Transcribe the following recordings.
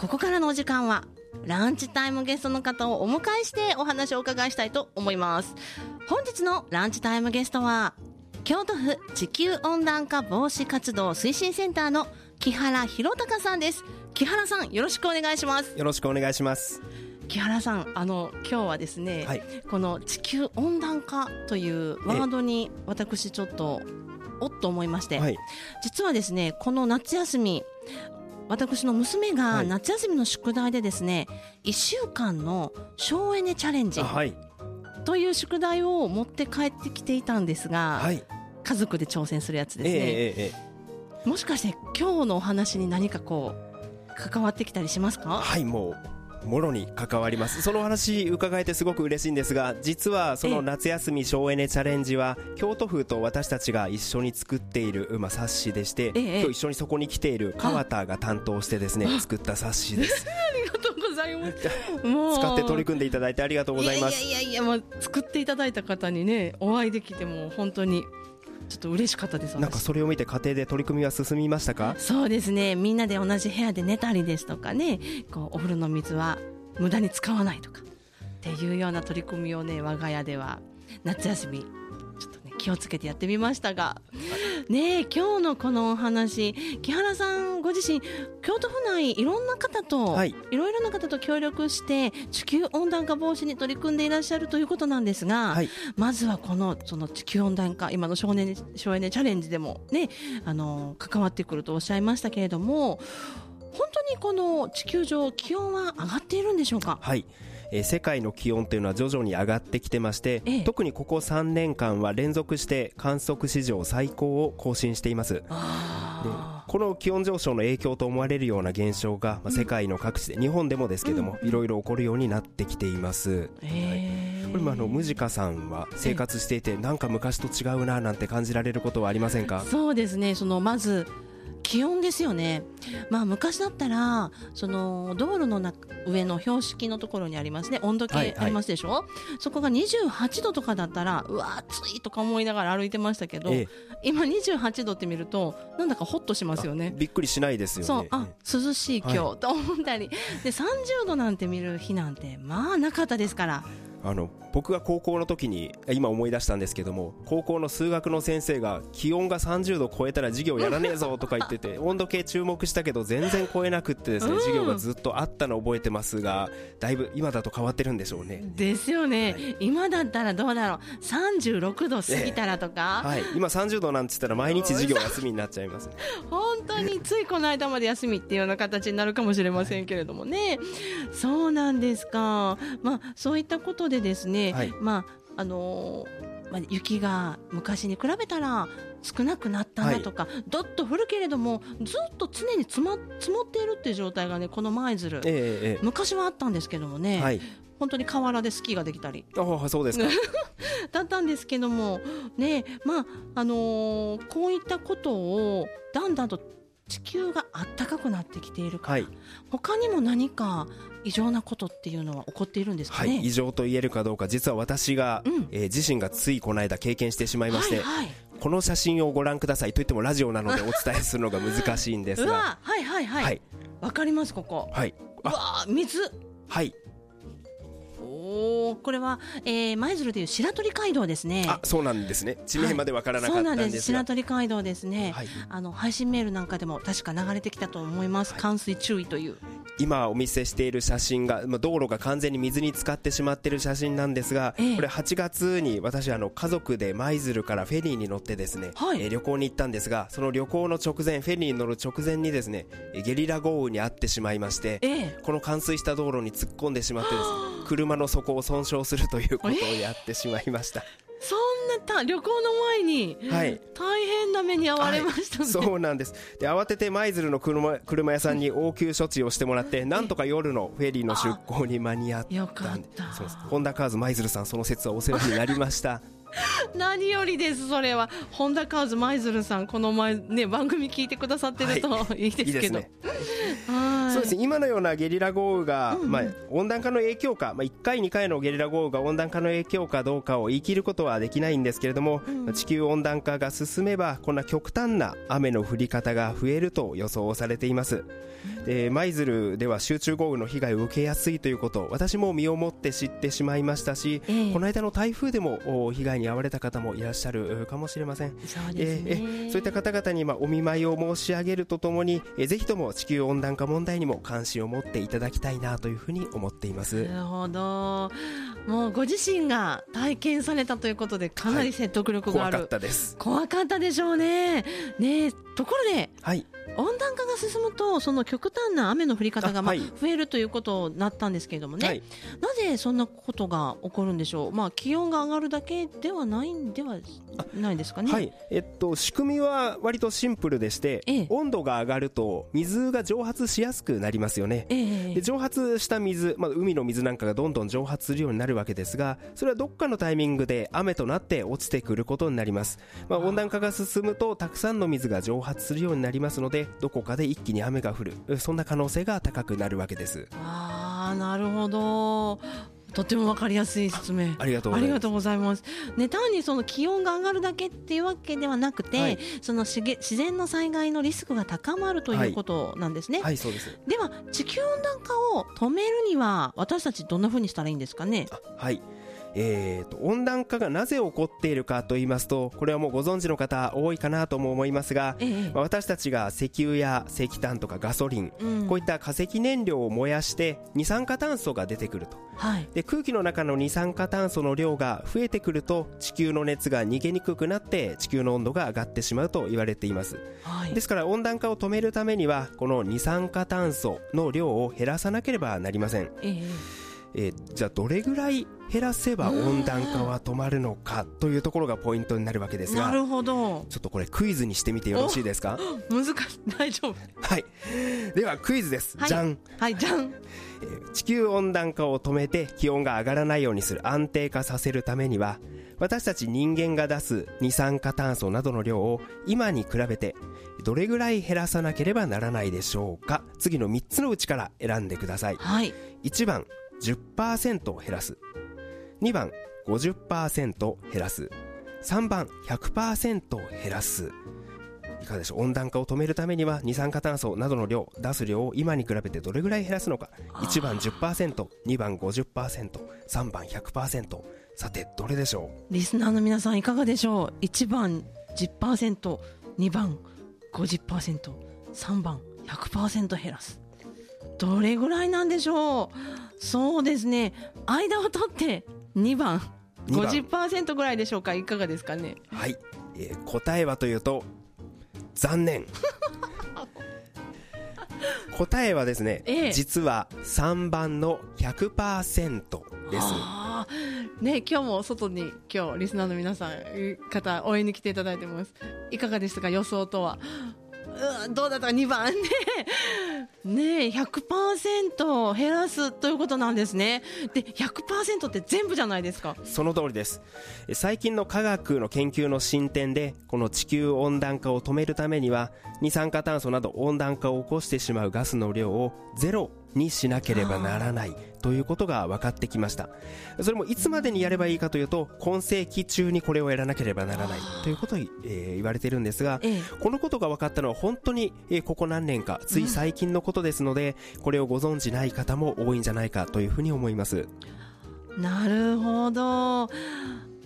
ここからのお時間はランチタイムゲストの方をお迎えしてお話をお伺いしたいと思います。本日のランチタイムゲストは京都府地球温暖化防止活動推進センターの木原弘隆さんです。木原さんよろしくお願いします。よろしくお願いします。木原さんあの今日はですね、はい。この地球温暖化というワードに私ちょっとおっと思いまして、はい。実はですねこの夏休み私の娘がはい。夏休みの宿題でですね、1週間の省エネチャレンジという宿題を持って帰ってきていたんですが、はい。家族で挑戦するやつですね、ええええええ。もしかして今日のお話に何かこう関わってきたりしますか？はいもうもろに関わります。そのお話伺えてすごく嬉しいんですが実はそええ。の夏休み省エネチャレンジは京都府と私たちが一緒に作っている、まあ、冊子でして、ええ。今日一緒にそこに来ている川田が担当してですね作った冊子です。ありがとうございます。もう。使って取り組んでいただいてありがとうございます。いやいやいやいや、もう作っていただいた方にねお会いできても本当にちょっと嬉しかったです私なんかそれを見て家庭で取り組みは進みましたか？そうですね。みんなで同じ部屋で寝たりですとかね。こうお風呂の水は無駄に使わないとか。っていうような取り組みをね我が家では夏休みちょっとね気をつけてやってみましたがねえ今日のこのお話木原さんご自身京都府内いろんな方と、はい。いろいろな方と協力して地球温暖化防止に取り組んでいらっしゃるということなんですが、はい。まずはこのその地球温暖化今の省エネ省エネチャレンジでもねあの関わってくるとおっしゃいましたけれども本当にこの地球上気温は上がっているんでしょうか？はい、えー世界の気温というのは徐々に上がってきてまして、ええ。特にここ3年間は連続して観測史上最高を更新しています。この気温上昇の影響と思われるような現象が、まあ、世界の各地で、日本でもですけども、いろいろ起こるようになってきています。ー。へーこれもあのムジカさんは生活していてなんか昔と違うななんて感じられることはありませんか？そうですね。そのまず気温ですよね、まあ、昔だったらその道路の中上の標識のところにありますね。温度はいはい。計ありますでしょ、そこが28度とかだったらうわ暑いとか思いながら歩いてましたけど、ええ。今28度って見るとなんだかホッとしますよね。びっくりしないですよね。そう。あ涼しい今日、はと思ったり。で30度なんて見る日なんてまあなかったですからあの僕が高校の時に今思い出したんですけども高校の数学の先生が気温が30度超えたら授業やらねえぞとか言ってて 温度計注目したけど全然超えなくってですねうん。授業がずっとあったの覚えてますがだいぶ今だと変わってるんでしょうね。ですよね、今だったらどうだろう。36度過ぎたらとか、はい。今30度なんて言ったら毎日授業休みになっちゃいますね。本当についこの間まで休みっていうような形になるかもしれませんけれどもね。そうなんですか、まあ、そういったことでですね、はい。まああのーまあ、雪が昔に比べたら少なくなったなとか、どっと降るけれどもずっと常に積,、ま、積もっているっていう状態がねこの舞鶴えええ昔はあったんですけどもね、えはい。本当に河原でスキーができたり。ああそうですか。だったんですけども、ねまああのーこういったことをだんだんと地球が暖かくなってきているから、はい他にも何か異常なことっていうのは起こっているんですかね？はい異常と言えるかどうか実は私が、うんえー自身がついこの間経験してしまいまして、はいはいこの写真をご覧くださいと言ってもラジオなので お伝えするのが難しいんですがはいはいはい、はいわかりますここ。はい。うわ水はい。これは、えー、舞鶴でいう白鳥街道ですね。あ、そうなんですね。地名までわからなかったなんんですすでが。白鳥街道ですね、はい。あの配信メールなんかでも確か流れてきたと思います、冠水注意という今お見せしている写真が、まあ、道路が完全に水に浸かってしまっている写真なんですが、ええ。これ8月に私あの家族で舞鶴からフェリーに乗ってですね、はい。えー旅行に行ったんですが、その旅行の直前、フェリーに乗る直前にですね、えーゲリラ豪雨に遭ってしまいまして、ええ。この冠水した道路に突っ込んでしまってですね、車の底を損傷するということをやってしまいました。そんなた旅行の前にはい。大変な目に遭われましたね、そうなんです。で慌てて舞鶴の車車屋さんに応急処置をしてもらってなんとか夜のフェリーの出港に間に合ったんで。った。そうです。ホンダカーズ舞鶴さんその説はお世話になりました。何よりですそれは。本田カーズ舞鶴さんこの前ね番組聞いてくださってると、、はい。いですけど。いいですねはい。そうですね。今のようなゲリラ豪雨が、うんうん。まあ、温暖化の影響か、まあ、1回2回のゲリラ豪雨が温暖化の影響かどうかを言い切ることはできないんですけれども、うん。地球温暖化が進めばこんな極端な雨の降り方が増えると予想されています。舞鶴では集中豪雨の被害を受けやすいということ私も身をもって知ってしまいましたし、ええ。この間の台風でもお被害に遭われた方もいらっしゃるかもしれません。そうですね、えーえーそういった方々にまあお見舞いを申し上げるとともに、えーぜひとも地球温暖化問題にも関心を持っていただきたいなというふうに思っています。なるほどもうご自身が体験されたということでかなり説得力がある、怖かったです。怖かったでしょうねねえところではい、温暖化が進むとその極端な雨の降り方がまあ増えるということになったんですけれどもね、はい、なぜそんなことが起こるんでしょう、まあ、気温が上がるだけではないんではないですかね。はい、えっと仕組みは割とシンプルでして、ええ。温度が上がると水が蒸発しやすくなりますよね。ええで蒸発した水、まあ、海の水なんかがどんどん蒸発するようになるわけですがそれはどっかのタイミングで雨となって落ちてくることになります、まあ、温暖化が進むとたくさんの水が蒸発するようになりますのでどこかで一気に雨が降る。そんな可能性が高くなるわけです。ああなるほど。とてもわかりやすい説明。ありがとうございます。ね、単にその気温が上がるだけっていうわけではなくて、はい。そのしげ自然の災害のリスクが高まるということなんですね。はいそうです。では、地球温暖化を止めるには、私たちどんな風にしたらいいんですかね？あはいえー、と温暖化がなぜ起こっているかと言いますとこれはもうご存知の方多いかなとも思いますが、ええ。まあ私たちが石油や石炭とかガソリン、うん。こういった化石燃料を燃やして二酸化炭素が出てくると。はい。で空気の中の二酸化炭素の量が増えてくると地球の熱が逃げにくくなって地球の温度が上がってしまうと言われています。はい。で。すから温暖化を止めるためにはこの二酸化炭素の量を減らさなければなりません、えええーじゃあどれぐらい減らせば温暖化は止まるのかというところがポイントになるわけですがなるほど。ちょっとこれクイズにしてみてよろしいですか？難しい。大丈夫。はいではクイズです、はいじゃんはい、じゃん。えー地球温暖化を止めて気温が上がらないようにする安定化させるためには私たち人間が出す二酸化炭素などの量を今に比べてどれぐらい減らさなければならないでしょうか？次の3つのうちから選んでくださいはい。1番10%減らす。2番50%減らす。3番100%減らす。いかがでしょう？温暖化を止めるためには二酸化炭素などの量出す量を今に比べてどれぐらい減らすのか。1番 10%2 番 50%3 番100%さてどれでしょリスナーの皆さんいかがでしょう？1番10%、2番50%、3番100%減らす。どれぐらいなんでしょう？そうですね。間を取って2番。2番。50%ぐらいでしょうか？いかがですかね？うはい、えー答えはというと残念。答えはですね、ええ。実は3番の100%です。あー。ね今日も外に今日リスナーの皆さん方応援に来ていただいてます。いかがでしたか？予想とはうんどうだったか2番。ね ねえ100%減らすということなんですね。で100%って全部じゃないですか。その通りです。え最近の科学の研究の進展でこの地球温暖化を止めるためには二酸化炭素など温暖化を起こしてしまうガスの量をゼロにしなければならないということが分かってきました。それもいつまでにやればいいかというと今世紀中にこれをやらなければならないということを、えー言われてるんですがええ。このことが分かったのは本当に、えーここ何年かつい最近のことですので、これをご存じない方も多いんじゃないかというふうに思います。なるほど。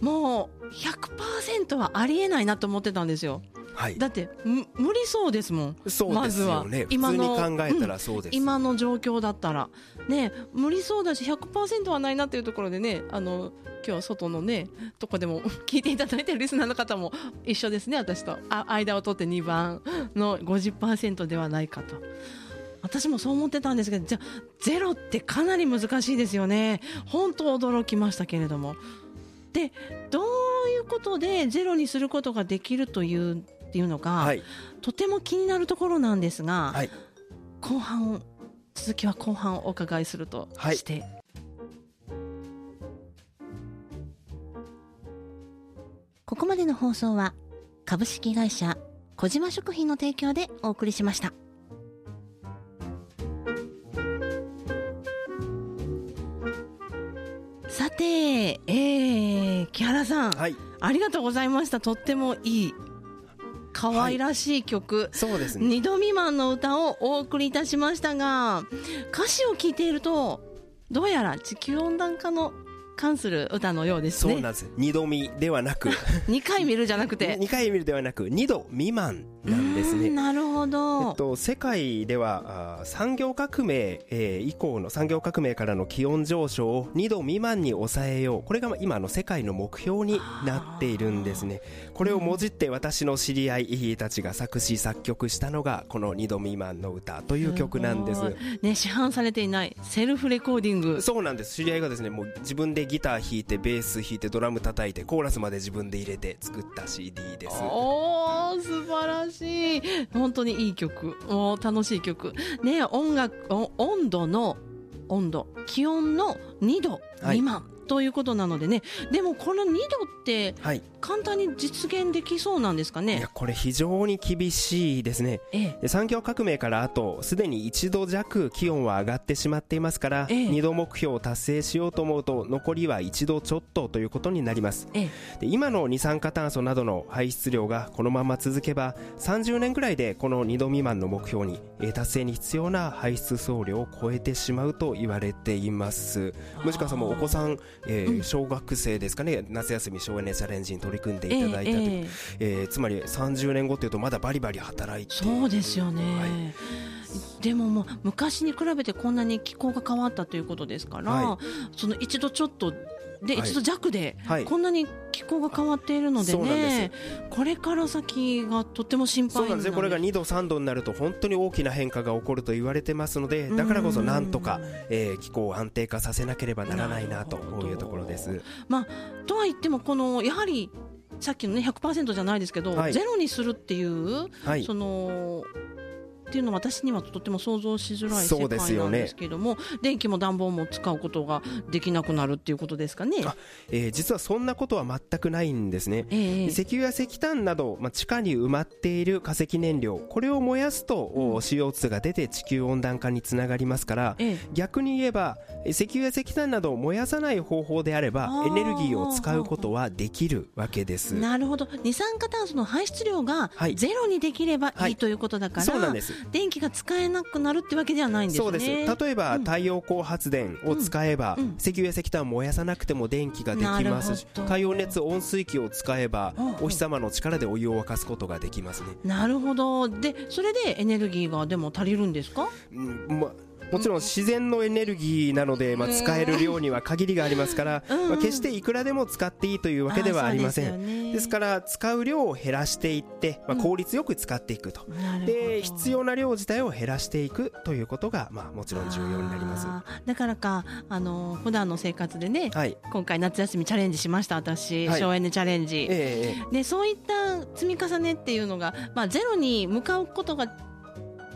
もう100%はありえないなと思ってたんですよはい。だってむ無理そうですもん。そうですよね、まずは。普通に考えたらうんそうです、今の状況だったら。ね無理そうだし100%はないなっていうところでねあの今日外のねとこでも 聞いていただいてるリスナーの方も一緒ですね私と。あ間を取って2番の50%ではないかと。私もそう思ってたんですけどじゃあゼロってかなり難しいですよね。本当驚きましたけれども。でどういうことでゼロにすることができるというっていうのが、はい。とても気になるところなんですが、はい。後半続きは後半お伺いするとはい。して、ここまでの放送は株式会社小島食品の提供でお送りしました。さて、えー、木原さん、はい。ありがとうございました。とってもいい可愛らしい曲、そうですね。二度未満の歌をお送りいたしましたが歌詞を聞いているとどうやら地球温暖化の関する歌のようですね。そうなんです。二度見ではなく。2回見るじゃなくて。2回見るではなく2度未満なんですね。なるほど、えっと、世界ではあー産業革命、えー以降の産業革命からの気温上昇を2度未満に抑えよう。これがまあ今の世界の目標になっているんですね。これをもじって私の知り合いたちが作詞作曲したのがこの2度未満の歌という曲なんです。ね市販されていないセルフレコーディング。そうなんです。知り合いがですねもう自分でギター弾いてベース弾いてドラム叩いてコーラスまで自分で入れて作った CD です。おー素晴らしい。本当にいい曲。おー楽しい曲。ね音楽お温度の温度気温の2度未満、ということなのでね。でもこの2度ってはい簡単に実現できそうなんですかね？いやこれ非常に厳しいですね。ええ。で産業革命からあとすでに1度弱気温は上がってしまっていますから、ええ。2度目標を達成しようと思うと残りは1度ちょっとということになります。ええ。で今の二酸化炭素などの排出量がこのまま続けば30年ぐらいでこの2度未満の目標にえー達成に必要な排出総量を超えてしまうと言われています。藤川さんもお子さん、えー小学生ですかね。夏休み省エネチャレンジに取り組んでいただいたという、ええつまり30年後というとまだバリバリ働いてそうですよね、はい。でももう昔に比べてこんなに気候が変わったということですから、はその一度ちょっとではい。一度弱ではい。こんなに気候が変わっているのでね、これから先がとっても心配そうなんですよ。これが2度3度になると本当に大きな変化が起こると言われてますのでだからこそなんとか、えー気候を安定化させなければならないなというところです。まあ、とは言ってもこのやはりさっきのね100%じゃないですけど、はい。ゼロにするっていう、はい。そのっていうのは私にはとても想像しづらい世界なんですけれども、電気も暖房も使うことができなくなるっていうことですかね。あえー実はそんなことは全くないんですね。ええ石油や石炭など、まあ、地下に埋まっている化石燃料これを燃やすと、お CO2 が出て地球温暖化につながりますからええ。逆に言えば石油や石炭などを燃やさない方法であればエネルギーを使うことはできるわけです。なるほど。二酸化炭素の排出量がはい。ゼロにできればはいいい。ということだから、そうなんです電気が使えなくなるってわけではないんですね。そうです。例えば、うん。太陽光発電を使えば、石油や石炭を燃やさなくても電気ができますし太陽熱温水器を使えばお日様の力でお湯を沸かすことができますね、なるほど。でそれでエネルギーがでも足りるんですか？うんまもちろん自然のエネルギーなので、まあ、使える量には限りがありますから、まあ、決していくらでも使っていいというわけではありません。ですから使う量を減らしていって、まあ、効率よく使っていくと、で必要な量自体を減らしていくということが、まあ、もちろん重要になります。だからかあの普段の生活でね、はい。今回夏休みチャレンジしました私、はい。省エネチャレンジ、ええええ。でそういった積み重ねっていうのが、まあ、ゼロに向かうことが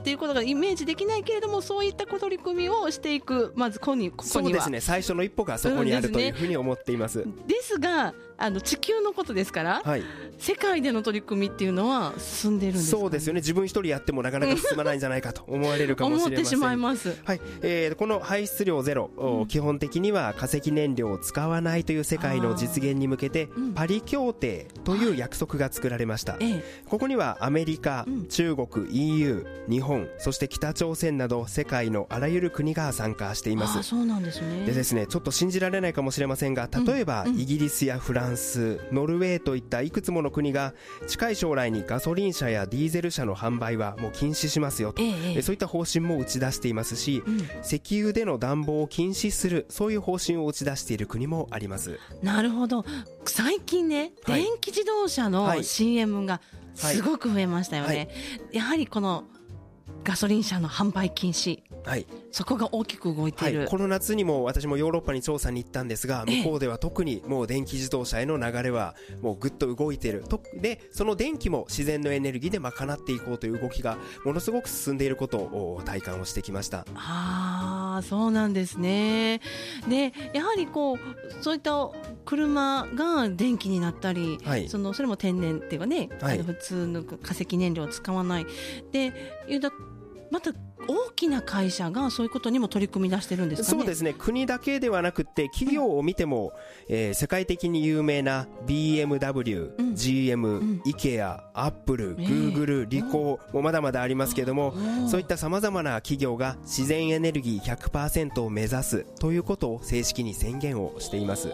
っていうことがイメージできないけれどもそういった取り組みをしていくまずここにここには。そうですね。最初の一歩がそこにあるというふうに思っています、ですがあの地球のことですから、はい。世界での取り組みっていうのは進んでるんですかね？そうですよね。自分一人やってもなかなか進まないんじゃないかと思われるかもしれません。思ってしまいます。はい。えーこの排出量ゼロ、お基本的には化石燃料を使わないという世界の実現に向けてうん。パリ協定という約束が作られました、ええ。ここにはアメリカ、うん。中国 EU 日本そして北朝鮮など世界のあらゆる国が参加しています。そうなんですね。でですねちょっと信じられないかもしれませんが例えば、イギリスやフランスノルウェーといったいくつもの国が近い将来にガソリン車やディーゼル車の販売はもう禁止しますよと、ええそういった方針も打ち出していますし、うん。石油での暖房を禁止するそういう方針を打ち出している国もあります。なるほど。最近ね、はい。電気自動車のはい。CM がすごく増えましたよね、はい。やはりこのガソリン車の販売禁止。はい、そこが大きく動いている、はい、この夏にも私もヨーロッパに調査に行ったんですがええ。向こうでは特にもう電気自動車への流れはもうぐっと動いている。とでその電気も自然のエネルギーで賄っていこうという動きがものすごく進んでいることを体感をしてきました。ああそうなんですね。でやはりこうそういった車が電気になったり、はい。そのそれも天然っていうかね、はい。あの普通の化石燃料を使わない。でいうだまた大きな会社がそういうことにも取り組み出してるんですかね？そうですね。国だけではなくて企業を見ても、えー世界的に有名な BMW、うん。GM、うん。IKEA、Apple、ええ Google、リコーもまだまだありますけども、おそういったさまざまな企業が自然エネルギー100%を目指すということを正式に宣言をしています。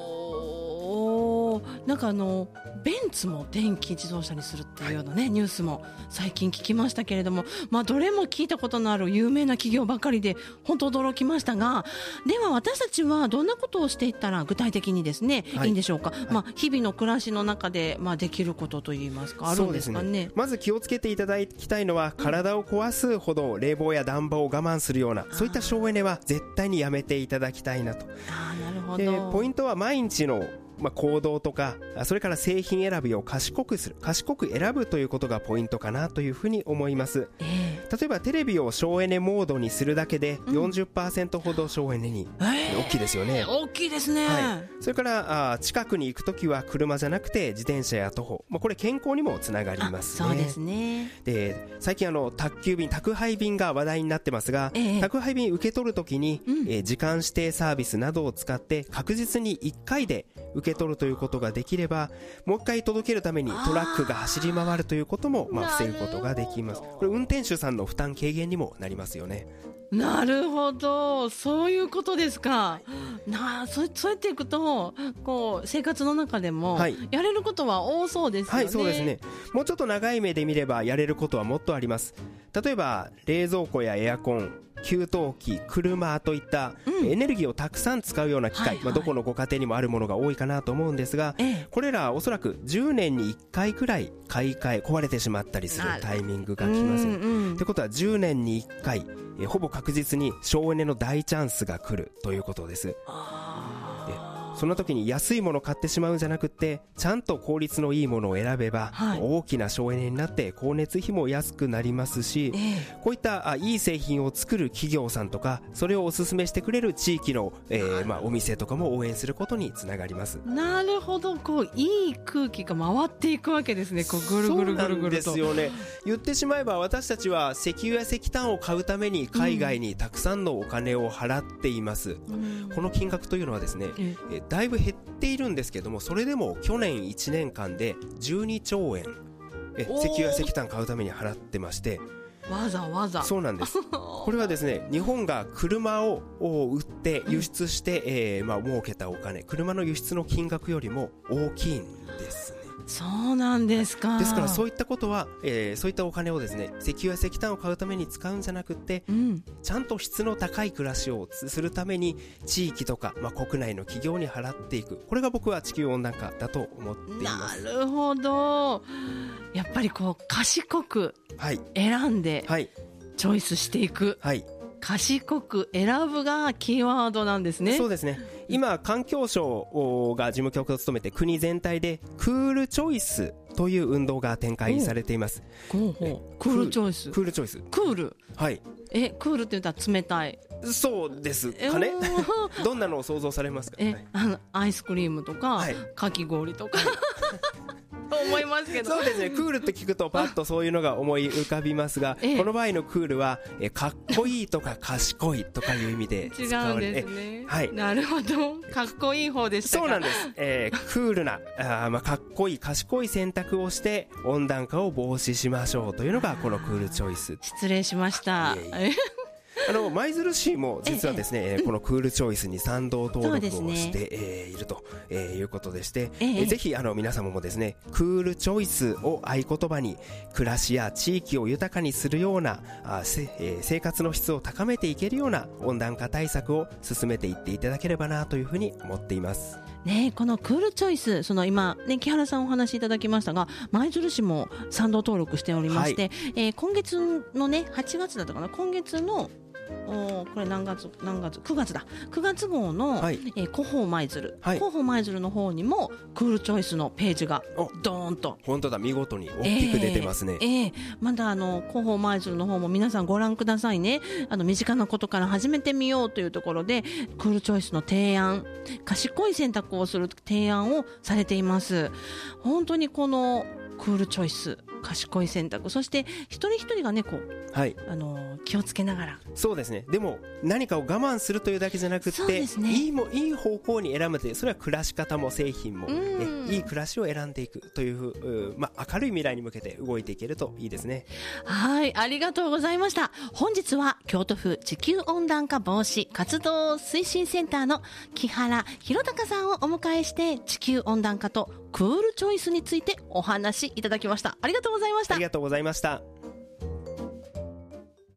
なんかあのベンツも電気自動車にするっていうようなね、ニュースも最近聞きましたけれども、まあ、どれも聞いたことのある有名な企業ばかりで本当驚きましたがでは私たちはどんなことをしていったら具体的にですね、はい。い、いんでしょうか、まあ、日々の暮らしの中で、まあ、できることといいますかあるんですかそうね。まず気をつけていただきたいのは、体を壊すほど冷房や暖房を我慢するようなそういった省エネは絶対にやめていただきたいなと。あーなるほでどポイントは毎日のまあ、行動とかあそれから製品選びを賢くする賢く選ぶということがポイントかなというふうに思います。え例えばテレビを省エネモードにするだけでうん。40%ほど省エネに、ええ。大きいですよね。大きいですね、はい、それからあ近くに行くときは車じゃなくて自転車や徒歩、まあ、これ健康にもつながりあますね。そうですね。で最近あの宅急便宅配便が話題になってますが、ええ。宅配便受け取るときに、うん。えー時間指定サービスなどを使って確実に1回で受け取るということができればもう1回届けるためにトラックが走り回るということもまあ防ぐことができます。これ運転手さんの負担軽減にもなりますよね。なるほど。そういうことですか、なあそそうやっていくとこう生活の中でもはい。やれることは多そうですよね、はいそうですね。もうちょっと長い目で見ればやれることはもっとあります例えば冷蔵庫やエアコン給湯器車といったうん。エネルギーをたくさん使うような機械、はいはい。まあ、どこのご家庭にもあるものが多いかなと思うんですがええ。これらはおそらく10年に1回くらい買い替え壊れてしまったりするタイミングが来ますうんうんってことは10年に1回えほぼ確実に省エネの大チャンスが来るということです。あその時に安いものを買ってしまうんじゃなくってちゃんと効率のいいものを選べば、はい。大きな省エネになって光熱費も安くなりますしーええ。こういったあいい製品を作る企業さんとかそれをお勧めしてくれる地域の、えーまあ、お店とかも応援することにつながります。なるほど。こういい空気が回っていくわけですね。こうぐるぐるぐるぐると。そうなんですよね。言ってしまえば私たちは石油や石炭を買うために海外にたくさんのお金を払っています、うん。この金額というのはですねええだいぶ減っているんですけどもそれでも去年1年間で12兆円え石油や石炭買うために払ってまして。わざわざ。そうなんです。これはですね日本が車をを売って輸出して、えーまあ儲けたお金。車の輸出の金額よりも大きいんです。ねそうなんですか。ですからそういったことは、えーそういったお金をですね石油や石炭を買うために使うんじゃなくってうん。ちゃんと質の高い暮らしをつするために地域とか、まあ、国内の企業に払っていく。これが僕は地球温暖化だと思っていまなするほど。やっぱりこう賢くはい。選んではい。チョイスしていく。はい。賢く選ぶがキーワードなんですね。そうですね今環境省が事務局を務めて国全体でクールチョイスという運動が展開されています。ほうほう。クールチョイス？クールチョイス。クール？はい。えクールって言ったら冷たい。そうですかね。えー。どんなのを想像されますか、え、はい。あのアイスクリームとか、はい。かき氷とか、と思いますけど。そうですね。クールって聞くとパッとそういうのが思い浮かびますが、ええ。この場合のクールはえかっこいいとか賢いとかいう意味で違使われうんですえねはい。なるほど。かっこいい方でしたか。そうなんです、えークールなあー、まあ、かっこいい賢い選択をして温暖化を防止しましょうというのがこのクールチョイス。失礼しました。いえいあの舞鶴市も実はですね、えーこのクールチョイスに賛同登録をして、えーいると、えーいうことでして、えぜひあの皆様もですねクールチョイスを合言葉に暮らしや地域を豊かにするようなあせ、えー生活の質を高めていけるような温暖化対策を進めていっていただければなというふうに思っています。ねこのクールチョイスその今ね木原さんお話しいただきましたが舞鶴市も賛同登録しておりまして、えー今月のね8月だったかな今月のおーこれ何月何月？9月だ。9月号の、はい。えー広報舞鶴、はい。広報舞鶴の方にもクールチョイスのページがお。ドーンと。本当だ見事に大きく出てますね。ええええまだあの広報舞鶴の方も皆さんご覧くださいね。あの身近なことから始めてみようというところでクールチョイスの提案賢い選択をする提案をされています。本当にこのクールチョイス賢い選択。そして一人一人がねこうはい。あの気をつけながら。そうですね。でも何かを我慢するというだけじゃなくて、ね。いいもいい方向に選ぶというそれは暮らし方も製品も、うん。ねいい暮らしを選んでいくといううまあ、明るい未来に向けて動いていけるといいですね。はい、ありがとうございました。本日は京都府地球温暖化防止活動推進センターの木原弘隆さんをお迎えして地球温暖化とクールチョイスについてお話しいただきました。ありがとうございましたあり。がとうございました